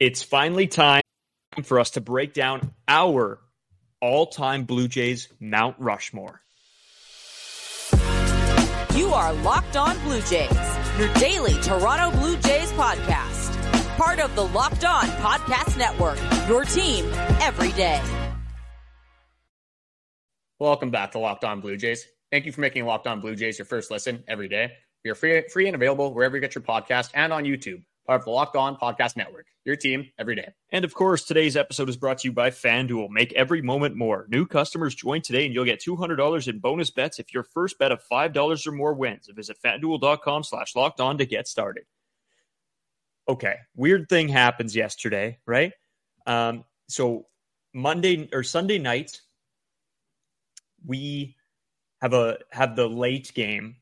It's finally time for us to break down our all time Blue Jays Mount Rushmore. You are Locked On Blue Jays, your daily Toronto Blue Jays podcast. Part of the Locked On Podcast Network, your team every day. Welcome back to Locked On Blue Jays. Thank you for making Locked On Blue Jays your first listen every day. We are free, free and available wherever you get your podcast and on YouTube, part of the Locked On Podcast Network, your team every day. And of course, today's episode is brought to you by FanDuel. Make every moment more. New customers join today and you'll get $200 in bonus bets if your first bet of $5 or more wins. Visit fanduel.com slash locked on to get started. Okay, weird thing happens yesterday, right? Um, so Monday or Sunday night, we have a have the late game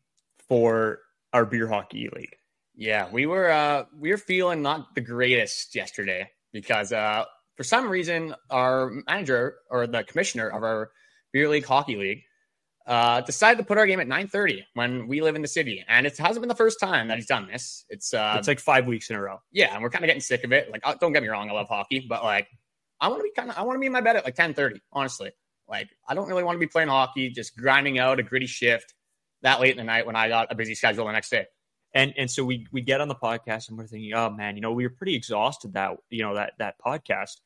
for our beer hockey league. Yeah, we were uh we were feeling not the greatest yesterday because uh for some reason our manager or the commissioner of our beer league hockey league uh decided to put our game at 9:30 when we live in the city and it hasn't been the first time that he's done this. It's uh It's like five weeks in a row. yeah, and we're kind of getting sick of it. Like uh, don't get me wrong, I love hockey, but like I want to be kind of I want to be in my bed at like 10:30, honestly. Like I don't really want to be playing hockey just grinding out a gritty shift that late in the night when I got a busy schedule the next day. And and so we we get on the podcast and we're thinking, oh man, you know, we were pretty exhausted that you know that that podcast.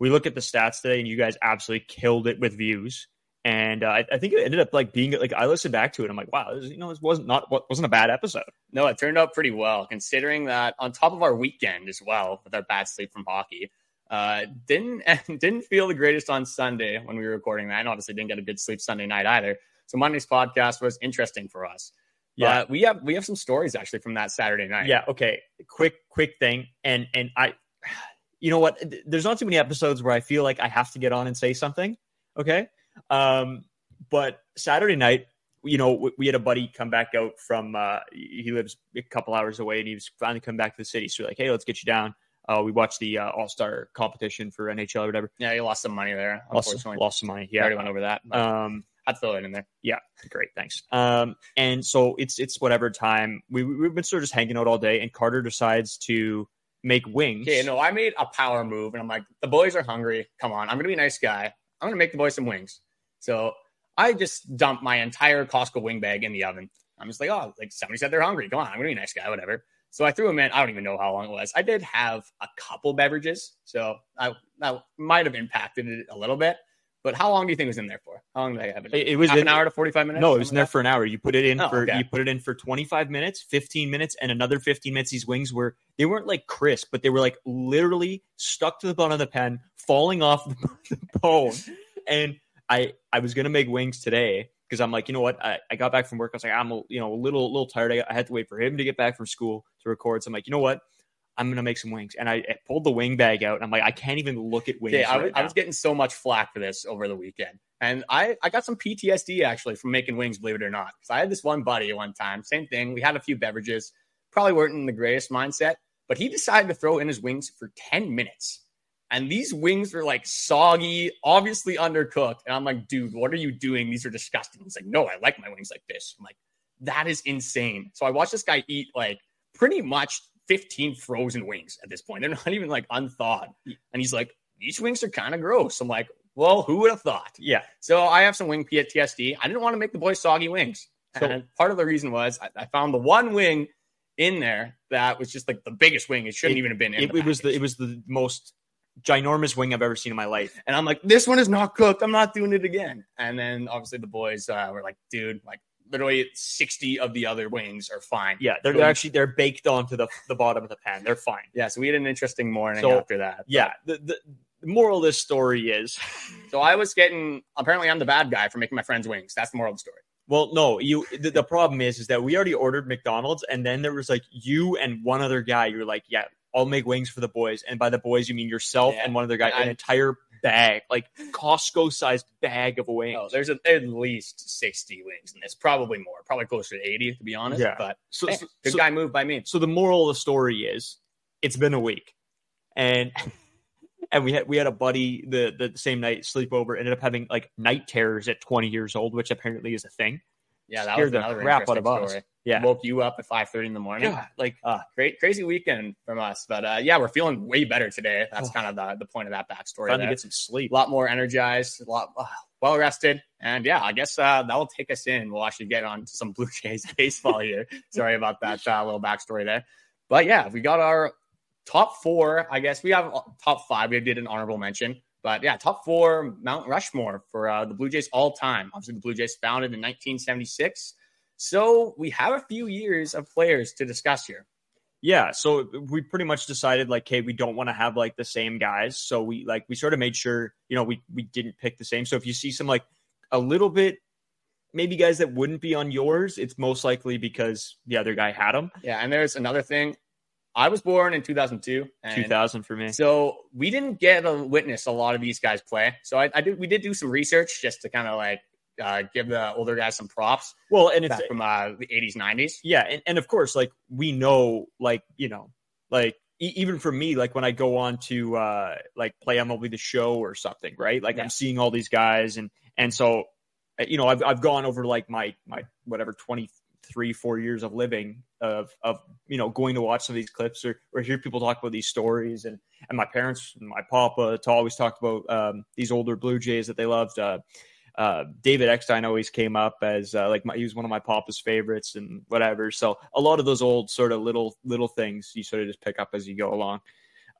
We look at the stats today, and you guys absolutely killed it with views. And uh, I, I think it ended up like being like I listened back to it. I'm like, wow, this, you know, this wasn't not wasn't a bad episode. No, it turned out pretty well considering that on top of our weekend as well with our bad sleep from hockey. Uh, didn't didn't feel the greatest on Sunday when we were recording that, and obviously didn't get a good sleep Sunday night either. So Monday's podcast was interesting for us. Yeah. We have we have some stories actually from that Saturday night. Yeah. Okay. Quick, quick thing. And and I, you know what? There's not too many episodes where I feel like I have to get on and say something. Okay. Um, but Saturday night, you know, we, we had a buddy come back out from. Uh, he lives a couple hours away, and he was finally come back to the city. So we're like, hey, let's get you down. Uh, we watched the uh, All Star competition for NHL or whatever. yeah, he lost some money there. Lost, Unfortunately, lost some money. yeah, already went over that. But Um, I'd throw it in there. yeah, great, thanks. Um, and so it's it's whatever time we we've been sort of just hanging out all day, and Carter decides to make wings. Okay, no, I made a power move, and I'm like, the boys are hungry. Come on, I'm gonna be a nice guy. I'm gonna make the boys some wings. So I just dumped my entire Costco wing bag in the oven. I'm just like, oh, like somebody said they're hungry. Come on, I'm gonna be a nice guy, whatever. So I threw them in. I don't even know how long it was. I did have a couple beverages, so I that might have impacted it a little bit. But how long do you think it was in there for? How long did I have it? It, was half in, an hour to 45 minutes. No, it was in there like for an hour. You put it in Oh, for okay. you put it in for 25 minutes, 15 minutes, and another 15 minutes. These wings were they weren't like crisp, but they were like literally stuck to the bottom of the pan, falling off the, the bone. And I I was gonna make wings today because I'm like, you know what? I, I got back from work. I was like, I'm a, you know a little little tired. I, I had to wait for him to get back from school to record. So I'm like, you know what? I'm gonna make some wings. And I, I pulled the wing bag out. And I'm like, I can't even look at wings. Okay, I, right was, I was getting so much flack for this over the weekend. And I, I got some PTSD actually from making wings, believe it or not. Because I had this one buddy one time, same thing. We had a few beverages, probably weren't in the greatest mindset, but he decided to throw in his wings for 10 minutes. And these wings were like soggy, obviously undercooked. And I'm like, dude, what are you doing? These are disgusting. He's like, no, I like my wings like this. I'm like, that is insane. So I watched this guy eat like pretty much 15 frozen wings at this point. They're not even like unthawed. And he's like, these wings are kind of gross. I'm like, well, who would have thought? yeah. So I have some wing PTSD. I didn't want to make the boys soggy wings. So- and part of the reason was I, I found the one wing in there that was just like the biggest wing. It shouldn't It- even have been in It, the it was the it was the most ginormous wing I've ever seen in my life. and I'm like, this one is not cooked. I'm not doing it again. And then obviously the boys uh, were like, dude, like literally 60 of the other wings are fine. Yeah, they're, they're actually they're baked onto the the bottom of the pan. They're fine. Yeah. So we had an interesting morning So, after that. Yeah. The, the the moral of this story is So I was getting, apparently I'm the bad guy for making my friends wings. That's the moral of the story. well, no, you the, the problem is is that we already ordered McDonald's and then there was like you and one other guy. You're like, yeah, I'll make wings for the boys, and by the boys you mean yourself Yeah. and one other guy, I- an entire bag, like Costco sized bag of wings. Oh, there's a, at least 60 wings in this, probably more, probably closer to 80 to be honest. Yeah. But so, hey, so, good so- guy move by me. so the moral of the story is it's been a week and and we had we had a buddy the the same night sleepover ended up having like night terrors at 20 years old which apparently is a thing Yeah, that scared was the another crap out of interesting us. story. Yeah. Woke you up at 5:30 in the morning. Yeah, like Uh, great, crazy weekend from us. But uh, yeah, we're feeling way better today. That's kind of the, the point of that backstory. finally there. get some sleep. a lot more energized, a lot uh, well rested. And yeah, I guess uh, that will take us in. We'll actually get on to some Blue Jays baseball here. Sorry about that uh, little backstory there. But yeah, we got our top four. I guess we have uh, top five. We did an honorable mention. But yeah, top four Mount Rushmore for uh, the Blue Jays all time. Obviously, the Blue Jays founded in 1976. So we have a few years of players to discuss here. Yeah, so we pretty much decided like, hey, we don't want to have like the same guys. So we like we sort of made sure, you know, we we didn't pick the same. So if you see some like a little bit maybe guys that wouldn't be on yours, it's most likely because the other guy had them. Yeah, and there's another thing. I was born in 2002. and 2000 for me. So we didn't get to witness a lot of these guys play. So I, I did. We did do some research just to kind of like uh, give the older guys some props Well, and it's from uh, the 80s, 90s. yeah, and, and of course, like we know, like you know, like e- even for me, like when I go on to uh like play MLB the Show or something, right? Like Yeah. I'm seeing all these guys, and and so uh, you know, I've I've gone over like my my whatever twenty three four years of living of of you know going to watch some of these clips or or hear people talk about these stories and and my parents and my papa to always talked about um these older blue jays that they loved uh uh, David Eckstein always came up as uh, like my, he was one of my papa's favorites and whatever. So a lot of those old sort of little little things you sort of just pick up as you go along.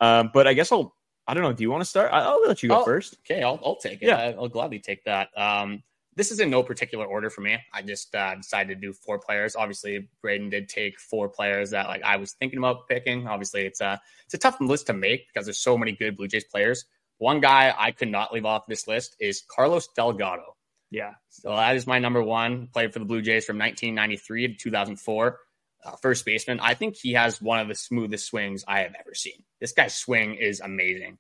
Um, but I guess I'll I don't know. Do you want to start? I'll let you go Oh. first. Okay, I'll, I'll take it. Yeah. I'll gladly take that. Um, this is in no particular order for me. I just uh, decided to do four players. Obviously, Braden did take four players that like I was thinking about picking. Obviously, it's a it's a tough list to make because there's so many good Blue Jays players. One guy I could not leave off this list is Carlos Delgado. Yeah, So that is my number one. Played for the Blue Jays from 1993 to 2004. Uh, first baseman. I think he has one of the smoothest swings I have ever seen. This guy's swing is amazing.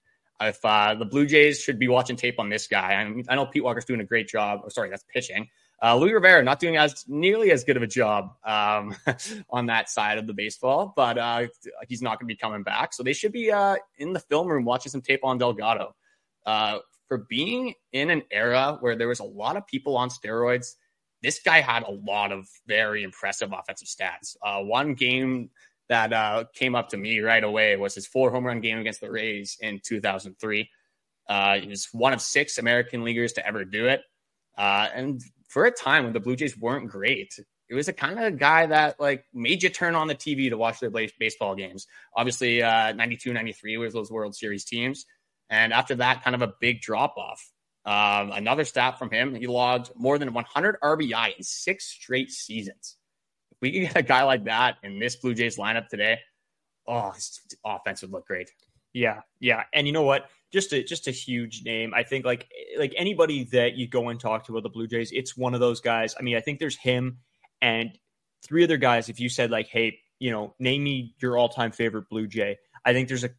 If uh, the Blue Jays should be watching tape on this guy, I, mean, I know Pete Walker's doing a great job. Oh, sorry, that's pitching. Uh, Louis Rivera not doing as nearly as good of a job um, on that side of the baseball, but uh, he's not going to be coming back. So they should be uh, in the film room watching some tape on Delgado. Uh, for being in an era where there was a lot of people on steroids, this guy had a lot of very impressive offensive stats. Uh, one game that uh, came up to me right away was his four home run game against the Rays in 2003. Uh, he was one of six American leaguers to ever do it. Uh, and for a time when the Blue Jays weren't great, it was a kind of guy that like made you turn on the TV to watch their base- baseball games. Obviously, uh, 92, 93 was those World Series teams. And after that, kind of a big drop off. Um, another stat from him, he logged more than 100 RBI in six straight seasons. We could get a guy like that in this Blue Jays lineup today, oh, his offense would look great. yeah, yeah. And you know what? Just a just a huge name. I think like like anybody that you go and talk to about the Blue Jays, it's one of those guys. I mean, I think there's him and three other guys. If you said like, hey, you know, name me your all time favorite Blue Jay, I think there's a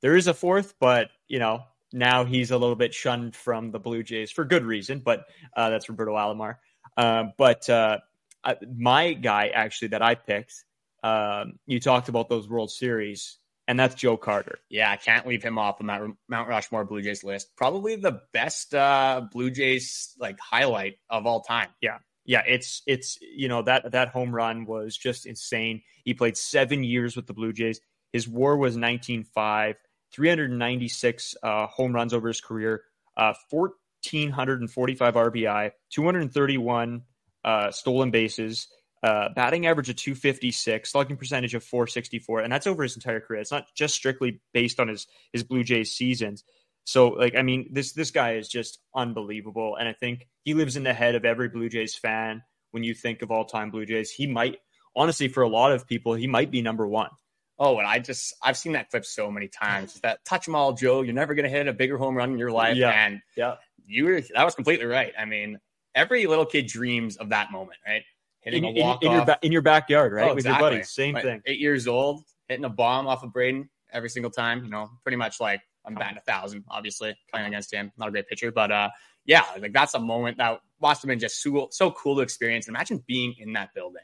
there is a fourth, but you know, now he's a little bit shunned from the Blue Jays for good reason, but uh, that's Roberto Alomar. Um, but uh, I, my guy actually that I picked, um, you talked about those World Series, and that's Joe Carter. Yeah, I can't leave him off the Mount Mount Rushmore Blue Jays list. Probably the best uh, Blue Jays like highlight of all time. Yeah, yeah, it's it's you know that that home run was just insane. He played seven years with the Blue Jays. His WAR was 19.5, 396 uh, home runs over his career, uh, 1,445 RBI, 231 uh, stolen bases, uh, batting average of 256, slugging percentage of 464, and that's over his entire career. It's not just strictly based on his his Blue Jays seasons. So, like, I mean, this this guy is just unbelievable, and I think he lives in the head of every Blue Jays fan. When you think of all time Blue Jays, he might honestly, for a lot of people, he might be number one. Oh, and I just I've seen that clip so many times. That touch 'em all, Joe. You're never gonna hit a bigger home run in your life. Yeah. And Yeah. you were that was completely right. I mean, every little kid dreams of that moment, right? Hitting In, a walk in your off. ba- in your backyard, right, Oh, with your exactly. buddies, same thing. Eight years old, hitting a bomb off of Braden every single time. You know, pretty much like I'm batting a thousand. Obviously, playing against him, not a great pitcher, but uh, yeah, like that's a moment that must have been just so, so cool to experience. Imagine being in that building.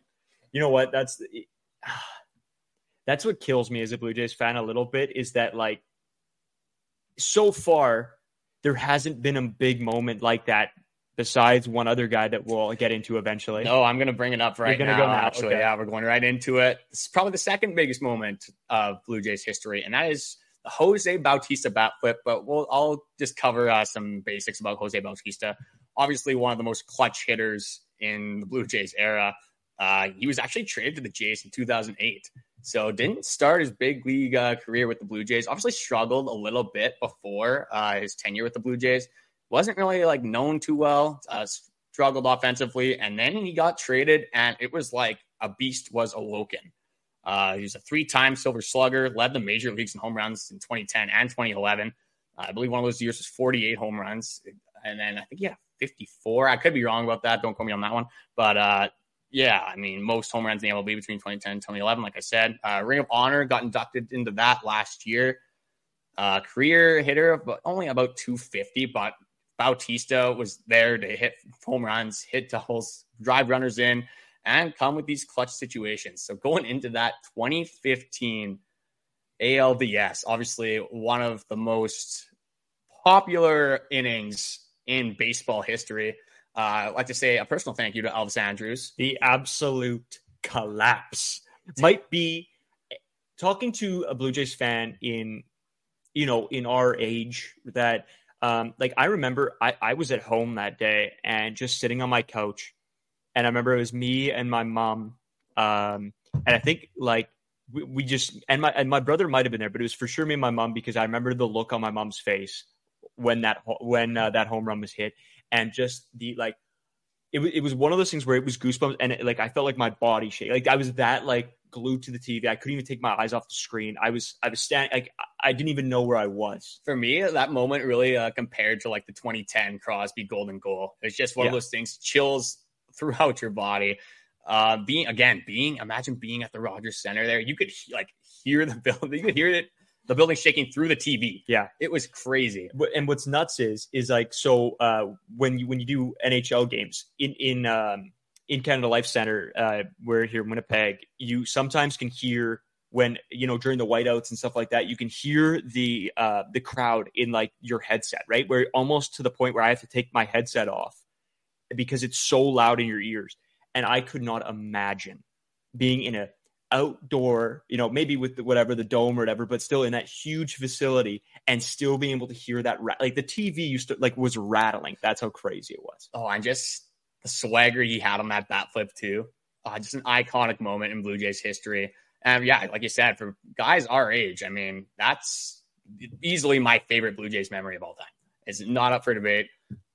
you know what? That's that's what kills me as a Blue Jays fan a little bit is that like so far there hasn't been a big moment like that besides one other guy that we'll get into eventually. No, I'm going to bring it up right now. go now, Actually, okay. yeah, we're going right into it. It's probably the second biggest moment of Blue Jays history, and that is the Jose Bautista bat flip. But we'll I'll just cover uh, some basics about Jose Bautista. Obviously, one of the most clutch hitters in the Blue Jays era. Uh, he was actually traded to the Jays in 2008. So didn't start his big league uh, career with the Blue Jays. Obviously struggled a little bit before uh, his tenure with the Blue Jays. Wasn't really like known too well. Uh, struggled offensively, and then he got traded, and it was like a beast was awoken. Uh, he was a three-time Silver Slugger, led the major leagues in home runs in 2010 and 2011. Uh, I believe one of those years was 48 home runs, and then I think had 54. I could be wrong about that. Don't quote me on that one, but uh, yeah, I mean, most home runs in the MLB between 2010 and 2011, like I said. Uh, Ring of Honor got inducted into that last year. Uh, career hitter of about- only about 250, but Bautista was there to hit home runs, hit doubles, drive runners in, and come with these clutch situations. So going into that 2015 ALDS, obviously one of the most popular innings in baseball history. Uh, I'd like to say a personal thank you to Elvis Andrus. the absolute collapse might be talking to a Blue Jays fan in you know in our age that um like I remember I I was at home that day and just sitting on my couch and I remember it was me and my mom um and I think like we, we just and my and my brother might have been there but it was for sure me and my mom because I remember the look on my mom's face when that when uh, that home run was hit and just the like it was it was one of those things where it was goosebumps and it, like I felt like my body shake. Like I was that like glued to the TV. I couldn't even take my eyes off the screen. I was I was standing like I didn't even know where I was. For me, that moment really uh, compared to like the 2010 Crosby golden goal. It's just one of those things, chills throughout your body. Uh, being again, being imagine being at the Rogers Center there, you could like hear the building, you could hear it, the building shaking through the TV. Yeah. it was crazy. And what's nuts is is like so uh, when you when you do NHL games in in um, in Canada Life Center, uh, we're here in Winnipeg. You sometimes can hear when you know during the whiteouts and stuff like that. You can hear the uh, the crowd in like your headset, right? Where almost to the point where I have to take my headset off because it's so loud in your ears. And I could not imagine being in a outdoor, you know, maybe with the, whatever the dome or whatever, but still in that huge facility and still being able to hear that ra- like the TV used to like was rattling. That's how crazy it was. Oh, and just the swagger he had on that bat flip too. Uh, just an iconic moment in Blue Jays history. And yeah, like you said, for guys our age, I mean, that's easily my favorite Blue Jays memory of all time. It's not up for debate.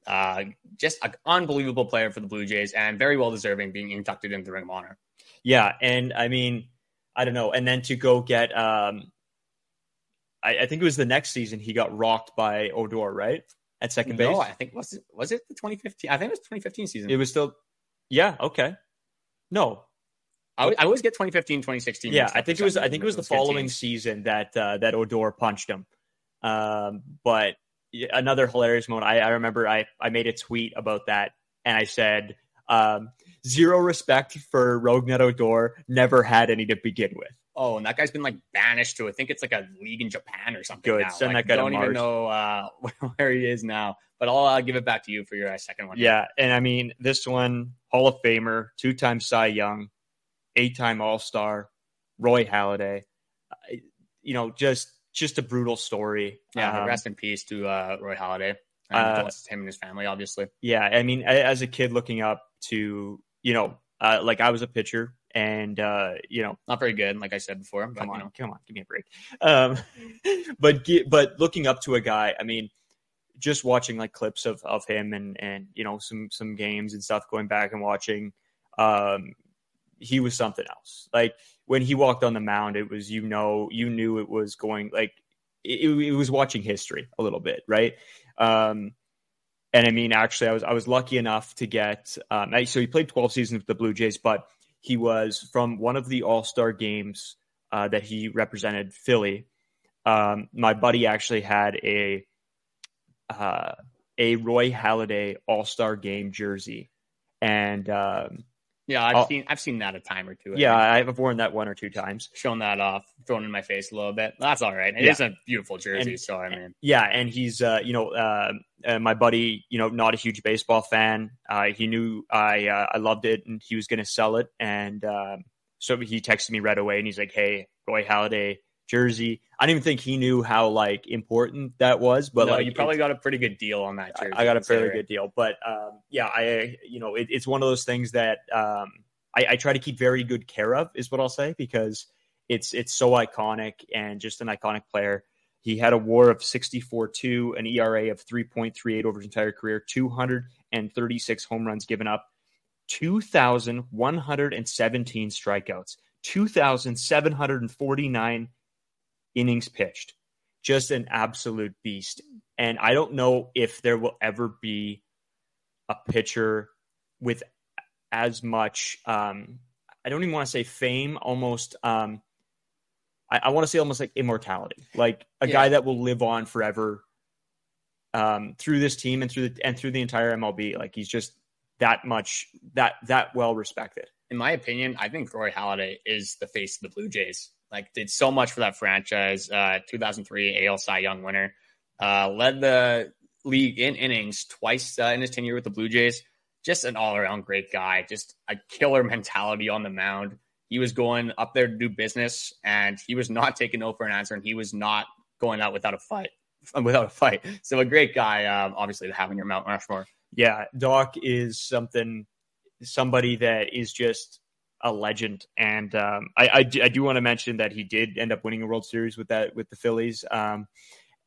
Uh, just an unbelievable player for the Blue Jays and very well deserving being inducted into the Ring of Honor. Yeah, and I mean, I don't know. And then to go get, um, I, I think it was the next season he got rocked by Odor, right at second base. No, I think was it was it the 2015? I think it was 2015 season. it was still, yeah, okay, no, I, always- I always get 2015, 2016. yeah, I think it was. I think it was the following teams. season that uh, that Odor punched him. Um, but another hilarious moment. I, I remember I I made a tweet about that, and I said um, zero respect for Rougned Odor. Never had any to begin with. Oh, and that guy's been like banished to I think it's like a league in Japan or something. Good. Now. Send Like, that guy to don't even know uh, where he is now. But I'll uh, give it back to you for your uh, second one. Yeah, and I mean this one Hall of Famer, two time Cy Young, eight time All Star, Roy Halladay. You know, just just a brutal story. yeah. Um, rest in peace to uh, Roy Halladay. And uh, him and his family, obviously. yeah, I mean, as a kid looking up to, you know, uh, like I was a pitcher, and uh, you know, Not very good, like I said before. But, come on, you know, come on, give me a break. Um, but but looking up to a guy, I mean, just watching like clips of of him and and you know some some games and stuff, going back and watching, um, he was something else. Like when he walked on the mound, it was you know you knew it was going like it, it was watching history a little bit, right? Um, and I mean, actually, I was I was lucky enough to get. Um, I- so he played twelve seasons with the Blue Jays, but he was from one of the All Star games uh, that he represented Philly. Um, my buddy actually had a uh, a Roy Halladay All Star Game jersey, and um, Yeah, I've Oh. seen I've seen that a time or two. I Yeah, think. I've worn that one or two times. shown that off, thrown in my face a little bit. That's all right. It is Yeah. a beautiful jersey, And- so I mean, Yeah, and he's uh, you know uh, uh, my buddy, you know, not a huge baseball fan. Uh, he knew I uh, I loved it, and he was going to sell it, and um, so he texted me right away, and he's like, "Hey, Roy Halladay jersey." I didn't even think he knew how like important that was, but but like you probably got a pretty good deal on that I- jersey. I got a fairly good deal. But um, yeah, I you know it, it's one of those things that um, I, I try to keep very good care of, is what I'll say, because it's it's so iconic and just an iconic player. He had a WAR of 64-2, an ERA of 3.38 over his entire career, 236 home runs given up, 2,117 strikeouts, 2,749 innings pitched. Just an absolute beast. And I don't know if there will ever be a pitcher with as much um I don't even want to say fame, almost um I, I want to say almost like immortality. Like a Yeah. guy that will live on forever um through this team and through the and through the entire MLB. Like he's just that much that that well respected. in my opinion, I think Roy Halladay is the face of the Blue Jays. Like, did so much for that franchise. Uh, 2003 AL Cy Young winner, uh, led the league in innings twice uh, in his tenure with the Blue Jays. Just an all around great guy. Just a killer mentality on the mound. He was going up there to do business, and he was not taking no for an answer, and he was not going out without a fight. Without a fight, so a great guy, um, obviously to have in your Mount Rushmore. Yeah, Doc is something somebody that is just a legend, and um, I, I do, do want to mention that he did end up winning a World Series with that with the Phillies, um,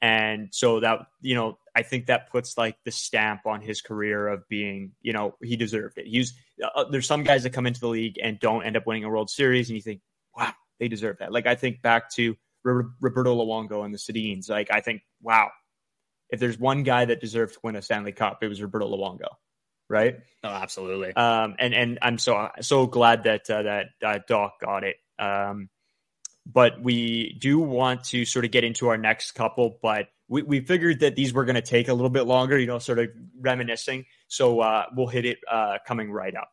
and so that you know I think that puts like the stamp on his career of being you know he deserved it. He's uh, there's some guys that come into the league and don't end up winning a World Series, and you think wow they deserve that. Like I think back to Ro- Roberto Luongo and the Sedins. Like I think wow if there's one guy that deserved to win a Stanley Cup, it was Roberto Luongo, right? Oh, absolutely. Um, and and I'm so so glad that uh, that uh, Doc got it. Um, but we do want to sort of get into our next couple, but we, we figured that these were going to take a little bit longer, you know, sort of reminiscing. So uh, we'll hit it uh, coming right up.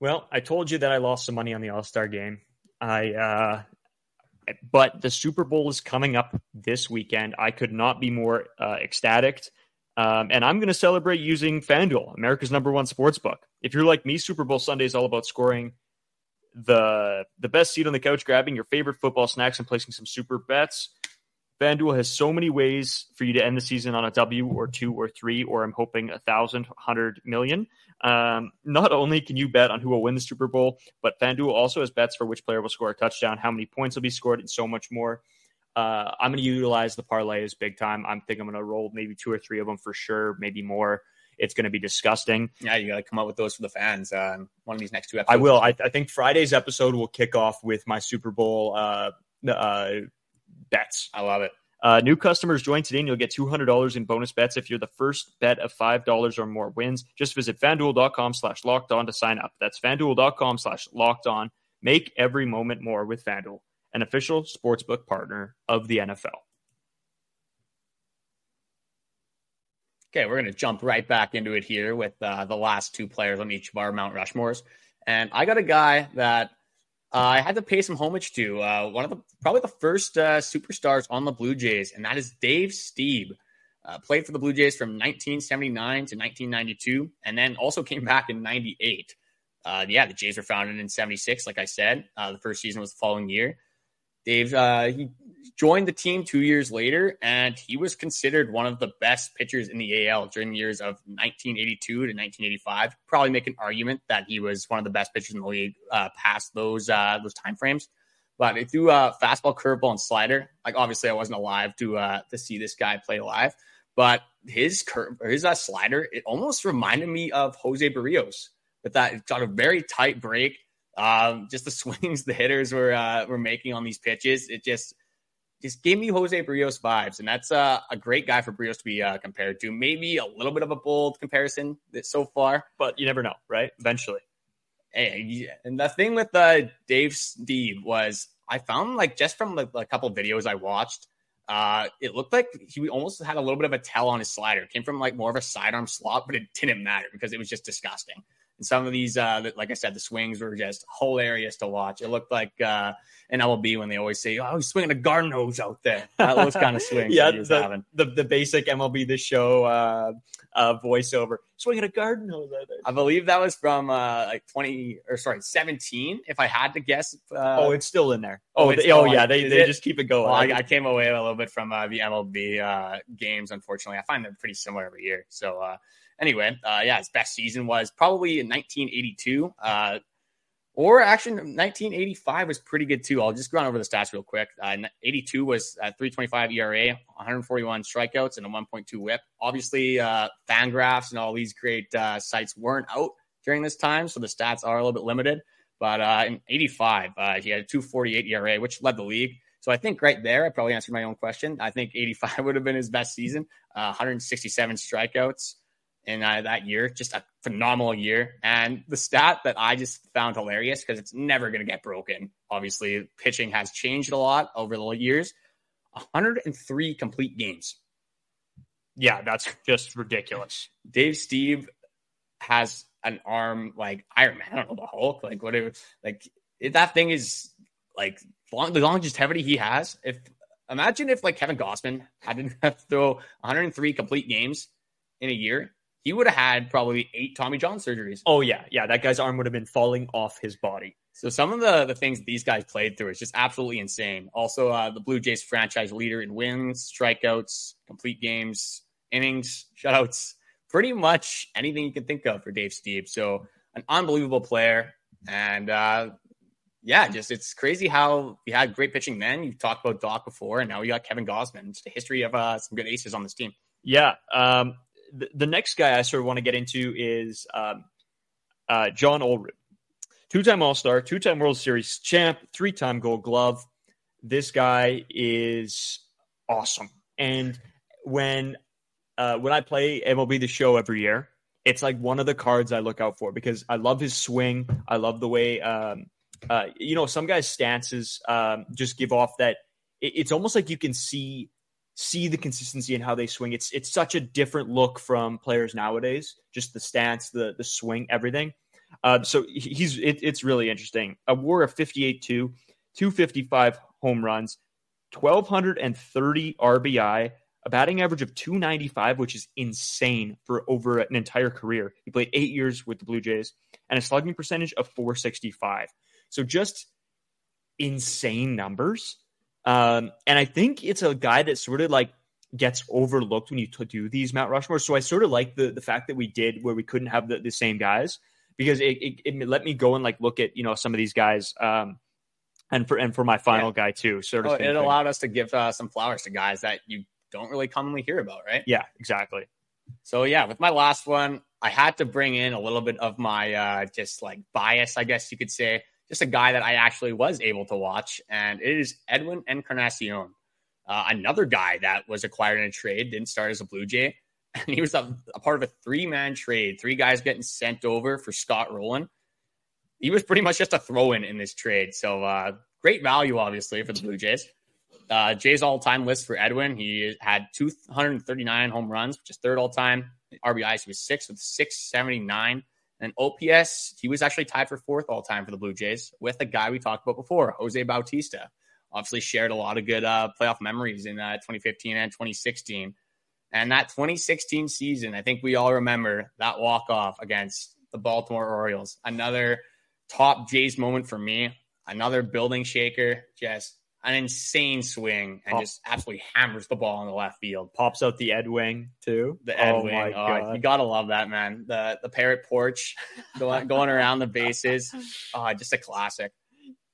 Well, I told you that I lost some money on the All Star game. I uh, but the Super Bowl is coming up this weekend. I could not be more uh, ecstatic. Um, and I'm going to celebrate using FanDuel, America's number one sports book. If you're like me, Super Bowl Sunday is all about scoring the the best seat on the couch, grabbing your favorite football snacks, and placing some super bets. FanDuel has so many ways for you to end the season on a W or two or three, or I'm hoping a thousand, hundred million. Um, not only can you bet on who will win the Super Bowl, but FanDuel also has bets for which player will score a touchdown, how many points will be scored, and so much more. Uh, I'm going to utilize the parlays big time. I'm think I'm going to roll maybe two or three of them for sure, maybe more. It's going to be disgusting. Yeah, you got to come up with those for the fans. Um, one of these next two episodes. I will. I, I think Friday's episode will kick off with my Super Bowl uh, uh, bets. I love it. Uh, new customers join today and you'll get $200 in bonus bets if you're the first bet of $5 or more wins. Just visit fanduel.com slash locked on to sign up. That's fanduel.com slash locked on. Make every moment more with Fanduel, an official sportsbook partner of the NFL. Okay, we're going to jump right back into it here with uh, the last two players on each of our Mount Rushmores. And I got a guy that uh, I had to pay some homage to. Uh, one of the probably the first uh, superstars on the Blue Jays, and that is Dave Stieb. Uh, played for the Blue Jays from 1979 to 1992, and then also came back in 98. Uh, yeah, the Jays were founded in 76, like I said. Uh, the first season was the following year. Dave, uh, he joined the team two years later, and he was considered one of the best pitchers in the AL during the years of 1982 to 1985. Probably make an argument that he was one of the best pitchers in the league uh, past those uh, those time frames. But he threw a fastball, curveball, and slider. Like obviously, I wasn't alive to uh, to see this guy play live, but his curve his uh, slider, it almost reminded me of Jose Berrios. With that, it's got a very tight break. Um, just the swings the hitters were uh, were making on these pitches, it just just gave me Jose Berrios vibes, and that's uh, a great guy for Berrios to be uh, compared to. Maybe a little bit of a bold comparison so far, But you never know, right? Eventually. Hey, and the thing with uh, Dave Stieb was I found like just from the, a couple videos I watched, Uh, it looked like he almost had a little bit of a tell on his slider. It came from like more of a sidearm slot, but it didn't matter because it was just disgusting. And some of these, uh, like I said, the swings were just hilarious to watch. It looked like uh, an MLB when they always say, "Oh, he's swinging a garden hose out there." That was kind of swing. yeah, the, the the basic MLB the show uh, uh, voiceover. Swinging a garden hose out there. I believe that was from uh, like twenty or sorry, seventeen. If I had to guess. Uh, oh, it's still in there. oh, Oh, they, oh yeah, they, they it? just keep it going. Well, I, I came away a little bit from uh, the MLB uh, games. Unfortunately, I find them pretty similar every year. So uh, anyway, uh, yeah, his best season was probably in 1982, uh, or actually 1985 was pretty good too. I'll just run over the stats real quick. Uh, 82 was at 3.25 ERA, 141 strikeouts, and a 1.2 WHIP. Obviously, uh, Fangraphs and all these great uh, sites weren't out during this time, so the stats are a little bit limited. But uh, in 85, uh, he had a 248 ERA, which led the league. So I think right there, I probably answered my own question. I think 85 would have been his best season. Uh, 167 strikeouts in uh, that year, just a phenomenal year. And the stat that I just found hilarious because it's never going to get broken. Obviously, pitching has changed a lot over the years. 103 complete games. yeah, that's just ridiculous. Dave Stieb has an arm like Iron Man. I don't know the Hulk, like whatever. Like if that thing is like long, the longevity he has. If imagine if like Kevin Gausman had to to throw 103 complete games in a year, he would have had probably eight Tommy John surgeries. Oh yeah, yeah, that guy's arm would have been falling off his body. So some of the the things these guys played through is just absolutely insane. Also, uh, the Blue Jays franchise leader in wins, strikeouts, complete games, innings, shutouts, pretty much anything you can think of for Dave Stieb. So an unbelievable player, and uh, yeah, just it's crazy how you had great pitching then. You talked about Doc before, and now you got Kevin Gausman. It's the history of uh, some good aces on this team. Yeah. Um, the, next guy I sort of want to get into is um, uh, John Olerud, two-time All-Star, two-time World Series champ, three-time Gold Glove. This guy is awesome, and when uh, when I play MLB the Show every year, it's like one of the cards I look out for because I love his swing. I love the way um, uh, you know some guys' stances um, just give off that. It, it's almost like you can see see the consistency in how they swing. It's it's such a different look from players nowadays. Just the stance, the the swing, everything. Uh, so he's it, it's really interesting. A WAR of 58 2, 255 home runs, 1,230 RBI, a batting average of 295, which is insane for over an entire career. He played eight years with the Blue Jays and a slugging percentage of 465. So just insane numbers. Um, and I think it's a guy that sort of like gets overlooked when you t- do these Mount Rushmore. So I sort of like the the fact that we did where we couldn't have the, the same guys because it, it, it let me go and like look at you know some of these guys. Um, and for and for my final Yeah. guy too, sort of. Oh, it thing. allowed us to give uh, some flowers to guys that you don't really commonly hear about, right? Yeah, exactly. So yeah, with my last one, I had to bring in a little bit of my uh, just like bias, I guess you could say. Just a guy that I actually was able to watch, and it is Edwin Encarnacion, uh, another guy that was acquired in a trade, didn't start as a Blue Jay, and he was a, a part of a three man trade, three guys getting sent over for Scott Rolen. He was pretty much just a throw in in this trade, so uh, great value, obviously, for the Blue Jays. Uh, Jay's all time list for Edwin. He had 239 home runs, which is third all time. RBIs, he was sixth with 679. And OPS, he was actually tied for fourth all time for the Blue Jays with a guy we talked about before, Jose Bautista. Obviously, shared a lot of good uh, playoff memories in uh, 2015 and 2016. And that 2016 season, I think we all remember that walk off against the Baltimore Orioles. Another top Jays moment for me. Another building shaker. Just an insane swing and Oh. just absolutely hammers the ball in the left field. Pops out the Ed Wing too. The Ed oh Wing. my Oh, you gotta love that man. The the parrot porch going going around the bases. Oh, just a classic.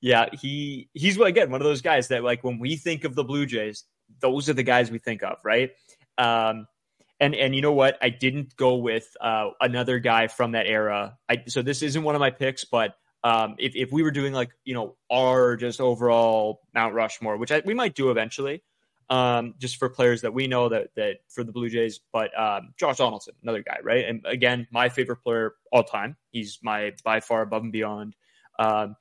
Yeah, he he's again one of those guys that like when we think of the Blue Jays, those are the guys we think of, right? Um, and and you know what? I didn't go with uh, another guy from that era. I, so this isn't one of my picks, but um, if if we were doing like you know our just overall Mount Rushmore, which I, we might do eventually, um, just for players that we know that that for the Blue Jays, but um, Josh Donaldson, another guy, right? And again, my favorite player all time. He's my by far above and beyond. Um,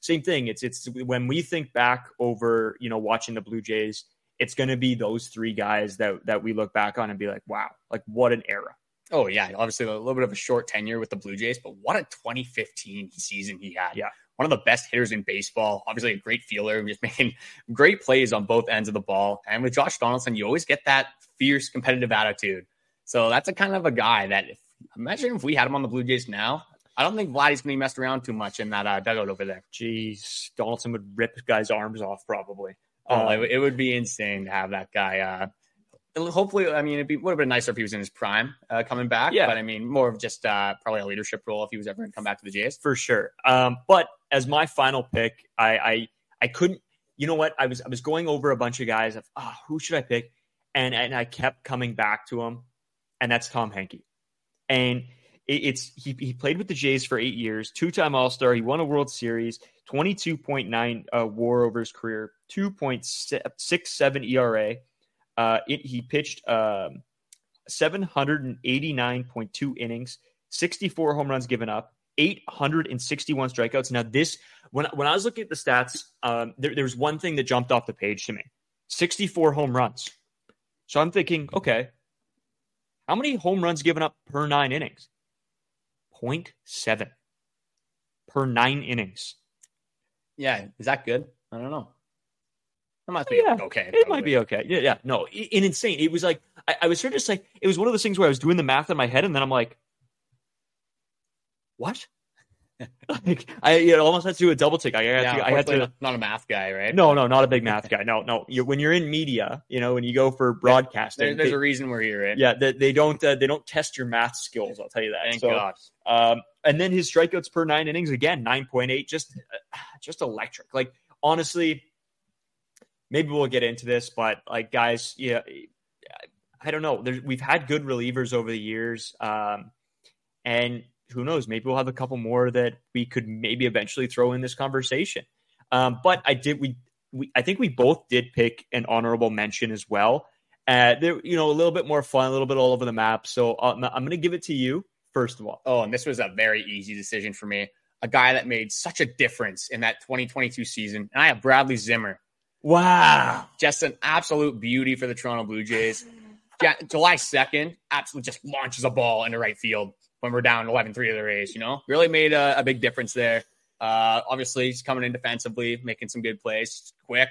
same thing. It's it's when we think back over you know watching the Blue Jays, it's going to be those three guys that that we look back on and be like, wow, like what an era. Oh yeah, obviously a little bit of a short tenure with the Blue Jays, but what a 2015 season he had. Yeah. One of the best hitters in baseball. Obviously a great fielder, just making great plays on both ends of the ball. And with Josh Donaldson, you always get that fierce competitive attitude. So that's a kind of a guy that if imagine if we had him on the Blue Jays now, I don't think Vladdy's gonna be messed around too much in that uh, dugout over there. Jeez, Donaldson would rip guys' arms off probably. Oh, Um, it, it would be insane to have that guy. Uh, hopefully, I mean, be, would have been nicer if he was in his prime uh, coming back. Yeah. But I mean, more of just uh, probably a leadership role if he was ever going to come back to the Jays. for sure. Um, but as my final pick, I, I I couldn't. You know what? I was I was going over a bunch of guys of oh, who should I pick, and and I kept coming back to him, and that's Tom Henke, and it, it's he he played with the Jays for eight years, two time All Star. He won a World Series, twenty two point nine uh, WAR over his career, two point six seven ERA. Uh, it, he pitched um, seven hundred and eighty nine point two innings, sixty four home runs given up. 861 strikeouts. Now, this when when I was looking at the stats, um, there, there was one thing that jumped off the page to me: 64 home runs. So I'm thinking, okay, how many home runs given up per nine innings? 0.7 per nine innings. Yeah, is that good? I don't know. That must be Yeah, okay. It might be okay. Yeah, yeah. No, in insane. It was like I, I was sort of just like it was one of those things where I was doing the math in my head, and then I'm like, what? like I it almost had to do a double take. I had Yeah, to. I had to. not, not a math guy, right? No, no, not a big math guy. No, no. You're, when you're in media, you know, when you go for broadcasting, There, there's they- a reason we're here, right? yeah, they, they don't uh, they don't test your math skills. I'll tell you that. Thank So, God. Um, and then his strikeouts per nine innings again, nine point eight, just uh, just electric. Like honestly, maybe we'll get into this, but like guys, yeah, I don't know. There's, we've had good relievers over the years, um, and who knows? Maybe we'll have a couple more that we could maybe eventually throw in this conversation. Um, but I did we, we I think we both did pick an honorable mention as well. Uh, they're you know a little bit more fun, a little bit all over the map. So uh, I'm, I'm going to give it to you first of all. Oh, and this was a very easy decision for me. A guy that made such a difference in that 2022 season. And I have Bradley Zimmer. Wow. Just an absolute beauty for the Toronto Blue Jays. Ja- July 2nd, absolutely just launches a ball into right field when we're down 11 3 of the Rays, you know? Really made a, a big difference there. Uh, obviously, he's coming in defensively, making some good plays, quick.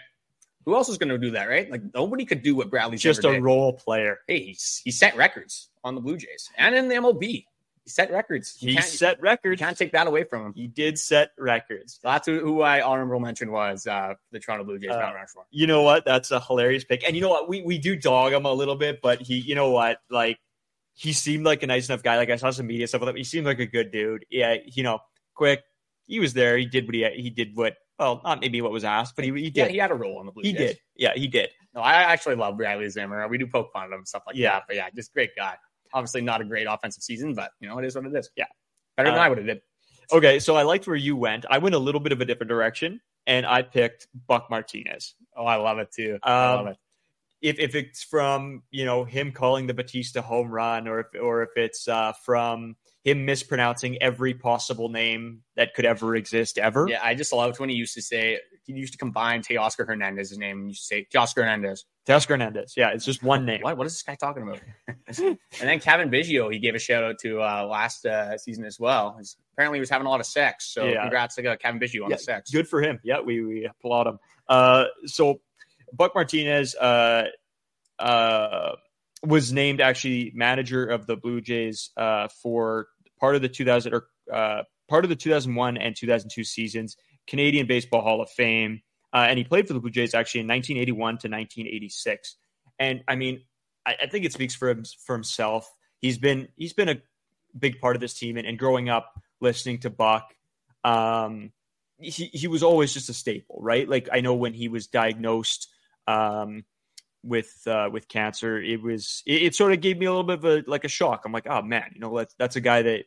Who else is going to do that, right? Like, nobody could do what Bradley Just a did. role player. Hey, he's, he set records on the Blue Jays and in the MLB. Set records. You He set you records. can't take that away from him. He did set records. So that's who, who I honorable mention was uh, the Toronto Blue Jays, Uh, Mount Rushmore. You know what? That's a hilarious pick. And you know what? We we do dog him a little bit, but he, you know what? Like he seemed like a nice enough guy. Like I saw some media stuff with him. He seemed like a good dude. Yeah, you know, quick. He was there. He did what he he did what. Well, not maybe what was asked, but he he Yeah, did. he had a role on the Blue he Jays. He did. Yeah, he did. No, I actually love Bradley Zimmer. We do poke fun at him and stuff like Yeah. that. But yeah, just great guy. Obviously not a great offensive season, but you know, it is what it is. Yeah. Better than Uh, I would have did. Okay, so I liked where you went. I went a little bit of a different direction, and I picked Buck Martinez. Oh, I love it too. I Um, love it. if if it's from you know him calling the Bautista home run, or if or if it's uh, from him mispronouncing every possible name that could ever exist ever. Yeah, I just loved when he used to say he used to combine Teoscar Hernandez's name and you say Teoscar Hernandez. Teoscar Hernandez. Yeah, it's just one name. What what is this guy talking about? and then Cavan Biggio, he gave a shout out to uh, last uh, season as well. He's- apparently, he was having a lot of sex. So Yeah. congrats to uh, Cavan Biggio on Yeah, the sex. Good for him. Yeah, we, we applaud him. Uh, so Buck Martinez uh, uh, was named actually manager of the Blue Jays uh, for part of the 2000 or uh, part of the 2001 and 2002 seasons. Canadian Baseball Hall of Fame, uh, and he played for the Blue Jays actually in 1981 to 1986. And I mean, I, I think it speaks for for himself. He's been he's been a big part of this team, and, and growing up listening to Buck. Um, he, he was always just a staple, right? Like I know when he was diagnosed um, with uh, with cancer, it was it, it sort of gave me a little bit of a like a shock. I'm like, oh man, you know, that's that's a guy that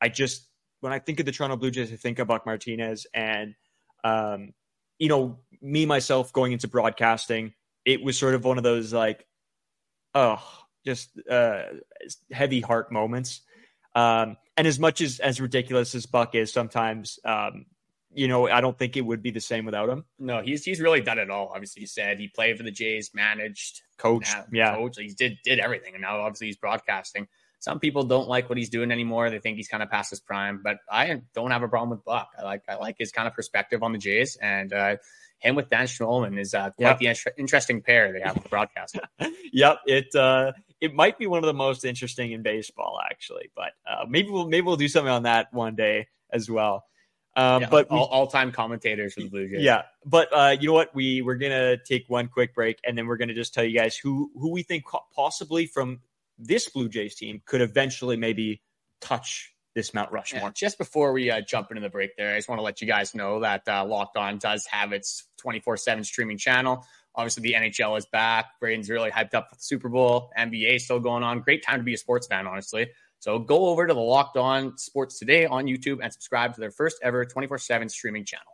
I just when I think of the Toronto Blue Jays, I think of Buck Martinez, and um, you know, me myself going into broadcasting, it was sort of one of those like, oh, just uh, heavy heart moments. Um, and as much as as ridiculous as Buck is sometimes, um, you know, I don't think it would be the same without him. No, he's he's really done it all. Obviously, he said he played for the Jays, managed, Coach, now- yeah. coach. He did did everything, and now obviously he's broadcasting. Some people don't like what he's doing anymore. They think he's kind of past his prime, but I don't have a problem with Buck. I like I like his kind of perspective on the Jays, and uh, him with Dan Shulman is uh, quite Yeah. the inter- interesting pair they have with the broadcast. yep, it uh, it might be one of the most interesting in baseball, actually. But uh, maybe we'll maybe we'll do something on that one day as well. Um, Yeah, but all, all-time commentators for the Blue Jays. yeah, but uh, you know what? We we're gonna take one quick break, and then we're gonna just tell you guys who who we think possibly from this Blue Jays team could eventually maybe touch this Mount Rushmore. Yeah, just before we uh, jump into the break there, I just want to let you guys know that uh, Locked On does have its 24 7 streaming channel. Obviously, the NHL is back. Braden's really hyped up for the Super Bowl. NBA still going on. Great time to be a sports fan, honestly. So go over to the Locked On Sports Today on YouTube and subscribe to their first ever 24 7 streaming channel.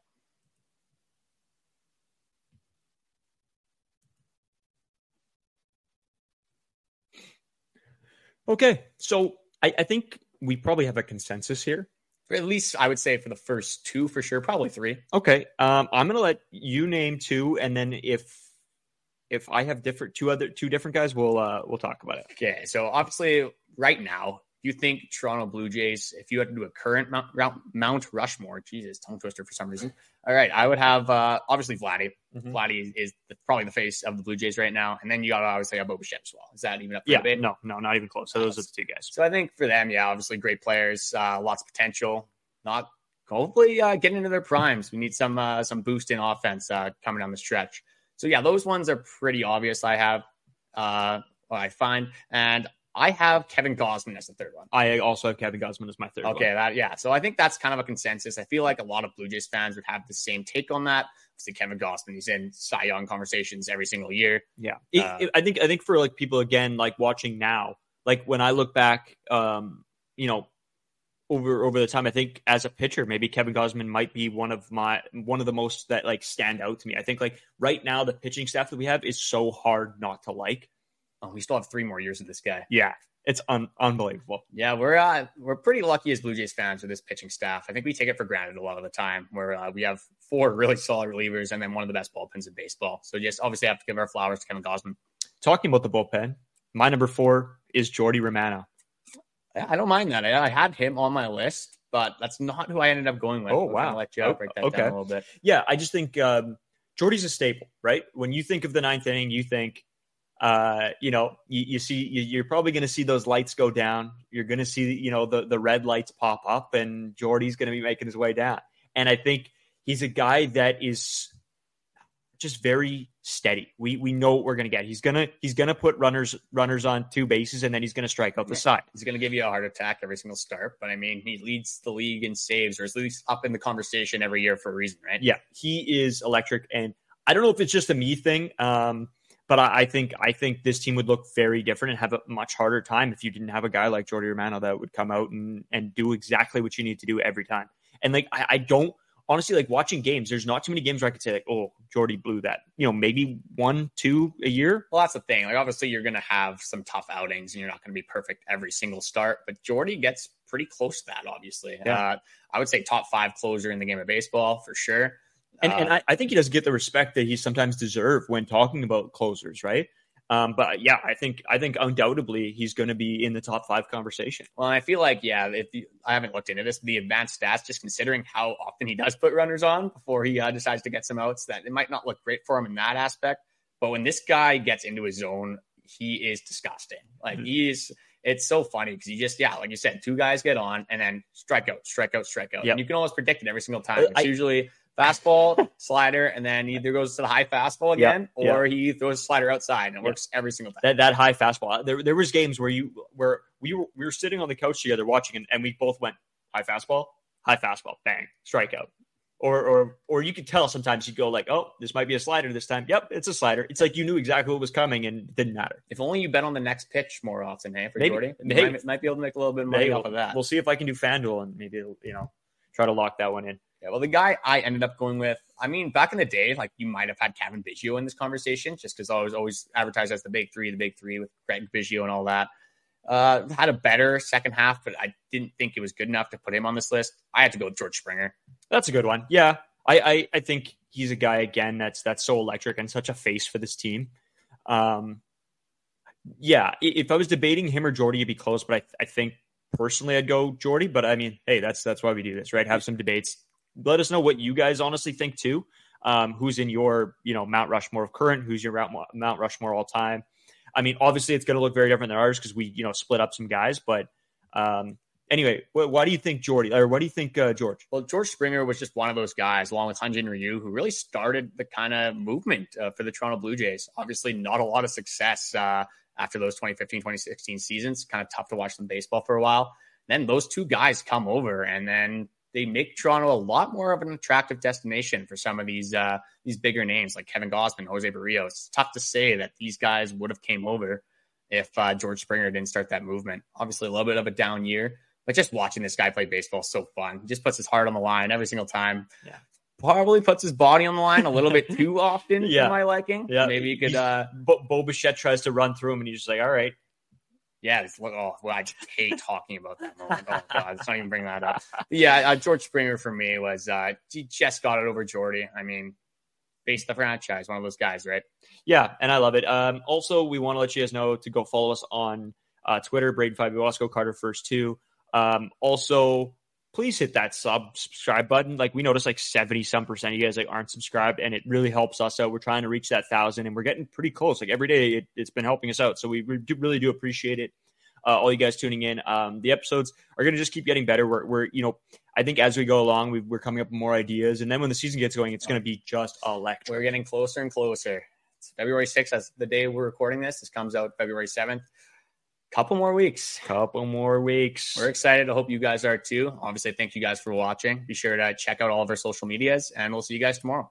Okay, so I, I think we probably have a consensus here. At least, I would say for the first two for sure, probably three. Okay, um, I'm gonna let you name two, and then if if I have different two other two different guys, we'll uh, we'll talk about it. Okay, so obviously, right now, you think Toronto Blue Jays, if you had to do a current Mount, Mount- Rushmore, Jesus, tongue twister for some reason. All right, I would have uh, obviously Vladdy. Mhm. Vladdy is the, probably the face of the Blue Jays right now, and then you got to obviously have Bo Bichette as well. Is that even up for Yeah, no, no, not even close. So those are the two guys. So I think for them, yeah, obviously great players, uh, lots of potential. Not hopefully uh, getting into their primes. We need some uh, some boost in offense uh, coming down the stretch. So yeah, those ones are pretty obvious. I have, uh, what I find, and I have Kevin Gausman as the third one. I also have Kevin Gausman as my third. Okay, one. that yeah. So I think that's kind of a consensus. I feel like a lot of Blue Jays fans would have the same take on that. Obviously, Kevin Gausman, he's in Cy Young conversations every single year. Yeah, It- Uh, it- I think I think for like people again, like watching now, like when I look back, um, you know, over over the time, I think as a pitcher, maybe Kevin Gausman might be one of my one of the most that like stand out to me. I think like right now the pitching staff that we have is so hard not to like. Oh, we still have three more years of this guy. Yeah, it's un- unbelievable. Yeah, we're uh, we're pretty lucky as Blue Jays fans with this pitching staff. I think we take it for granted a lot of the time. Where uh, we have four really solid relievers and then one of the best bullpens in baseball. So just obviously have to give our flowers to Kevin Gausman. Talking about the bullpen, my number four is Jordy Romano. I don't mind that. I, I had him on my list, but that's not who I ended up going with. Oh, wow. Let you Oh, break that okay. down a little bit. Yeah, I just think um, Jordy's a staple, right? When you think of the ninth inning, you think, uh, you know, you, you see, you, you're probably going to see those lights go down. You're going to see, you know, the the red lights pop up, and Jordy's going to be making his way down. And I think he's a guy that is just very steady. We we know what we're going to get. He's gonna he's gonna put runners runners on two bases, and then he's going to strike out the Yeah. side. He's going to give you a heart attack every single start, but I mean, he leads the league in saves, or at least up in the conversation every year for a reason, right? Yeah, he is electric, and I don't know if it's just a me thing, um, but I, I think I think this team would look very different and have a much harder time if you didn't have a guy like Jordy Romano that would come out and and do exactly what you need to do every time. And like I, I don't honestly like watching games. There's not too many games where I could say like, oh, Jordy blew that. You know, maybe one, two a year. Well, that's the thing. Like, obviously, you're going to have some tough outings, and you're not going to be perfect every single start. But Jordy gets pretty close to that. Obviously, Yeah. uh, I would say top five closer in the game of baseball for sure. And, Uh, and I, I think he doesn't get the respect that he sometimes deserve when talking about closers, right? Um, but yeah, I think I think undoubtedly he's going to be in the top five conversation. Well, I feel like yeah, if you, I haven't looked into this, the advanced stats, just considering how often he does put runners on before he uh, decides to get some outs, that it might not look great for him in that aspect. But when this guy gets into his zone, he is disgusting. Like Mhm. he is. It's so funny because you just yeah, like you said, two guys get on and then strike out, strike out, strike out. Yep. And you can almost predict it every single time. Uh, It's I- usually fastball, slider, and then either goes to the high fastball Yeah, again or he throws a slider outside and it Yeah. works every single time. that that high fastball. There there was games where you where we were we were sitting on the couch together watching and, and we both went high fastball, high fastball, bang, strikeout. Or or or you could tell sometimes you'd go like, oh, this might be a slider this time. Yep, it's a slider. It's like you knew exactly what was coming and it didn't matter. If only you bet on the next pitch more often, hey, for Maybe. Jordy. Maybe. Might, might be able to make a little bit of money Maybe off of that. We'll see if I can do FanDuel and maybe you know try to lock that one in. Yeah, well, the guy I ended up going with, I mean, back in the day, like you might have had Cavan Biggio in this conversation just because I was always advertised as the big three, the big three with Greg Biggio and all that. Uh, had a better second half, but I didn't think it was good enough to put him on this list. I had to go with George Springer. That's a good one. Yeah, I, I, I think he's a guy again that's that's so electric and such a face for this team. Um, yeah, if I was debating him or Jordy, it'd be close, but I, I think personally I'd go Jordy. But I mean, hey, that's that's why we do this, right? Have some debates. Let us know what you guys honestly think too. Um, who's in your you know Mount Rushmore of current? Who's your Mount Rushmore all time? I mean, obviously it's going to look very different than ours because we you know split up some guys. But um, anyway, why do you think Jordy or what do you think uh, George? Well, George Springer was just one of those guys, along with Hyun-Jin Ryu, who really started the kind of movement uh, for the Toronto Blue Jays. Obviously, not a lot of success uh, after those 2015, 2016 seasons. Kind of tough to watch some baseball for a while. Then those two guys come over, and then they make Toronto a lot more of an attractive destination for some of these uh, these bigger names like Kevin Gausman, Jose Berrios. It's tough to say that these guys would have came over if uh, George Springer didn't start that movement. Obviously, a little bit of a down year, but just watching this guy play baseball is so fun. He just puts his heart on the line every single time. Yeah. Probably puts his body on the line a little bit too often Yeah. for my liking. Yeah. Maybe you could uh Bo Bichette tries to run through him, and he's just like, "All right, yeah, it's, oh, well, I just hate talking about that moment. Oh god, let's not even bring that up. Yeah, uh, George Springer for me was uh he just got it over Jordy. I mean, face the franchise, one of those guys, right? Yeah, and I love it. Um, also, we want to let you guys know to go follow us on uh, Twitter, Braden Wasco Carter First Two. Um, also, please hit that sub subscribe button. Like we noticed, like seventy some percent of you guys like aren't subscribed, and it really helps us out. We're trying to reach that thousand, and we're getting pretty close. Like every day, it, it's been helping us out. So we re- do, really do appreciate it. Uh, all you guys tuning in. Um, the episodes are going to just keep getting better. We're, we're, you know, I think as we go along, we we're coming up with more ideas, and then when the season gets going, it's going to be just electric. We're getting closer and closer. It's February 6th. That's the day we're recording this. This comes out February 7th. Couple more weeks. couple more weeks. We're excited. I hope you guys are too. Obviously, thank you guys for watching. Be sure to check out all of our social medias, and we'll see you guys tomorrow.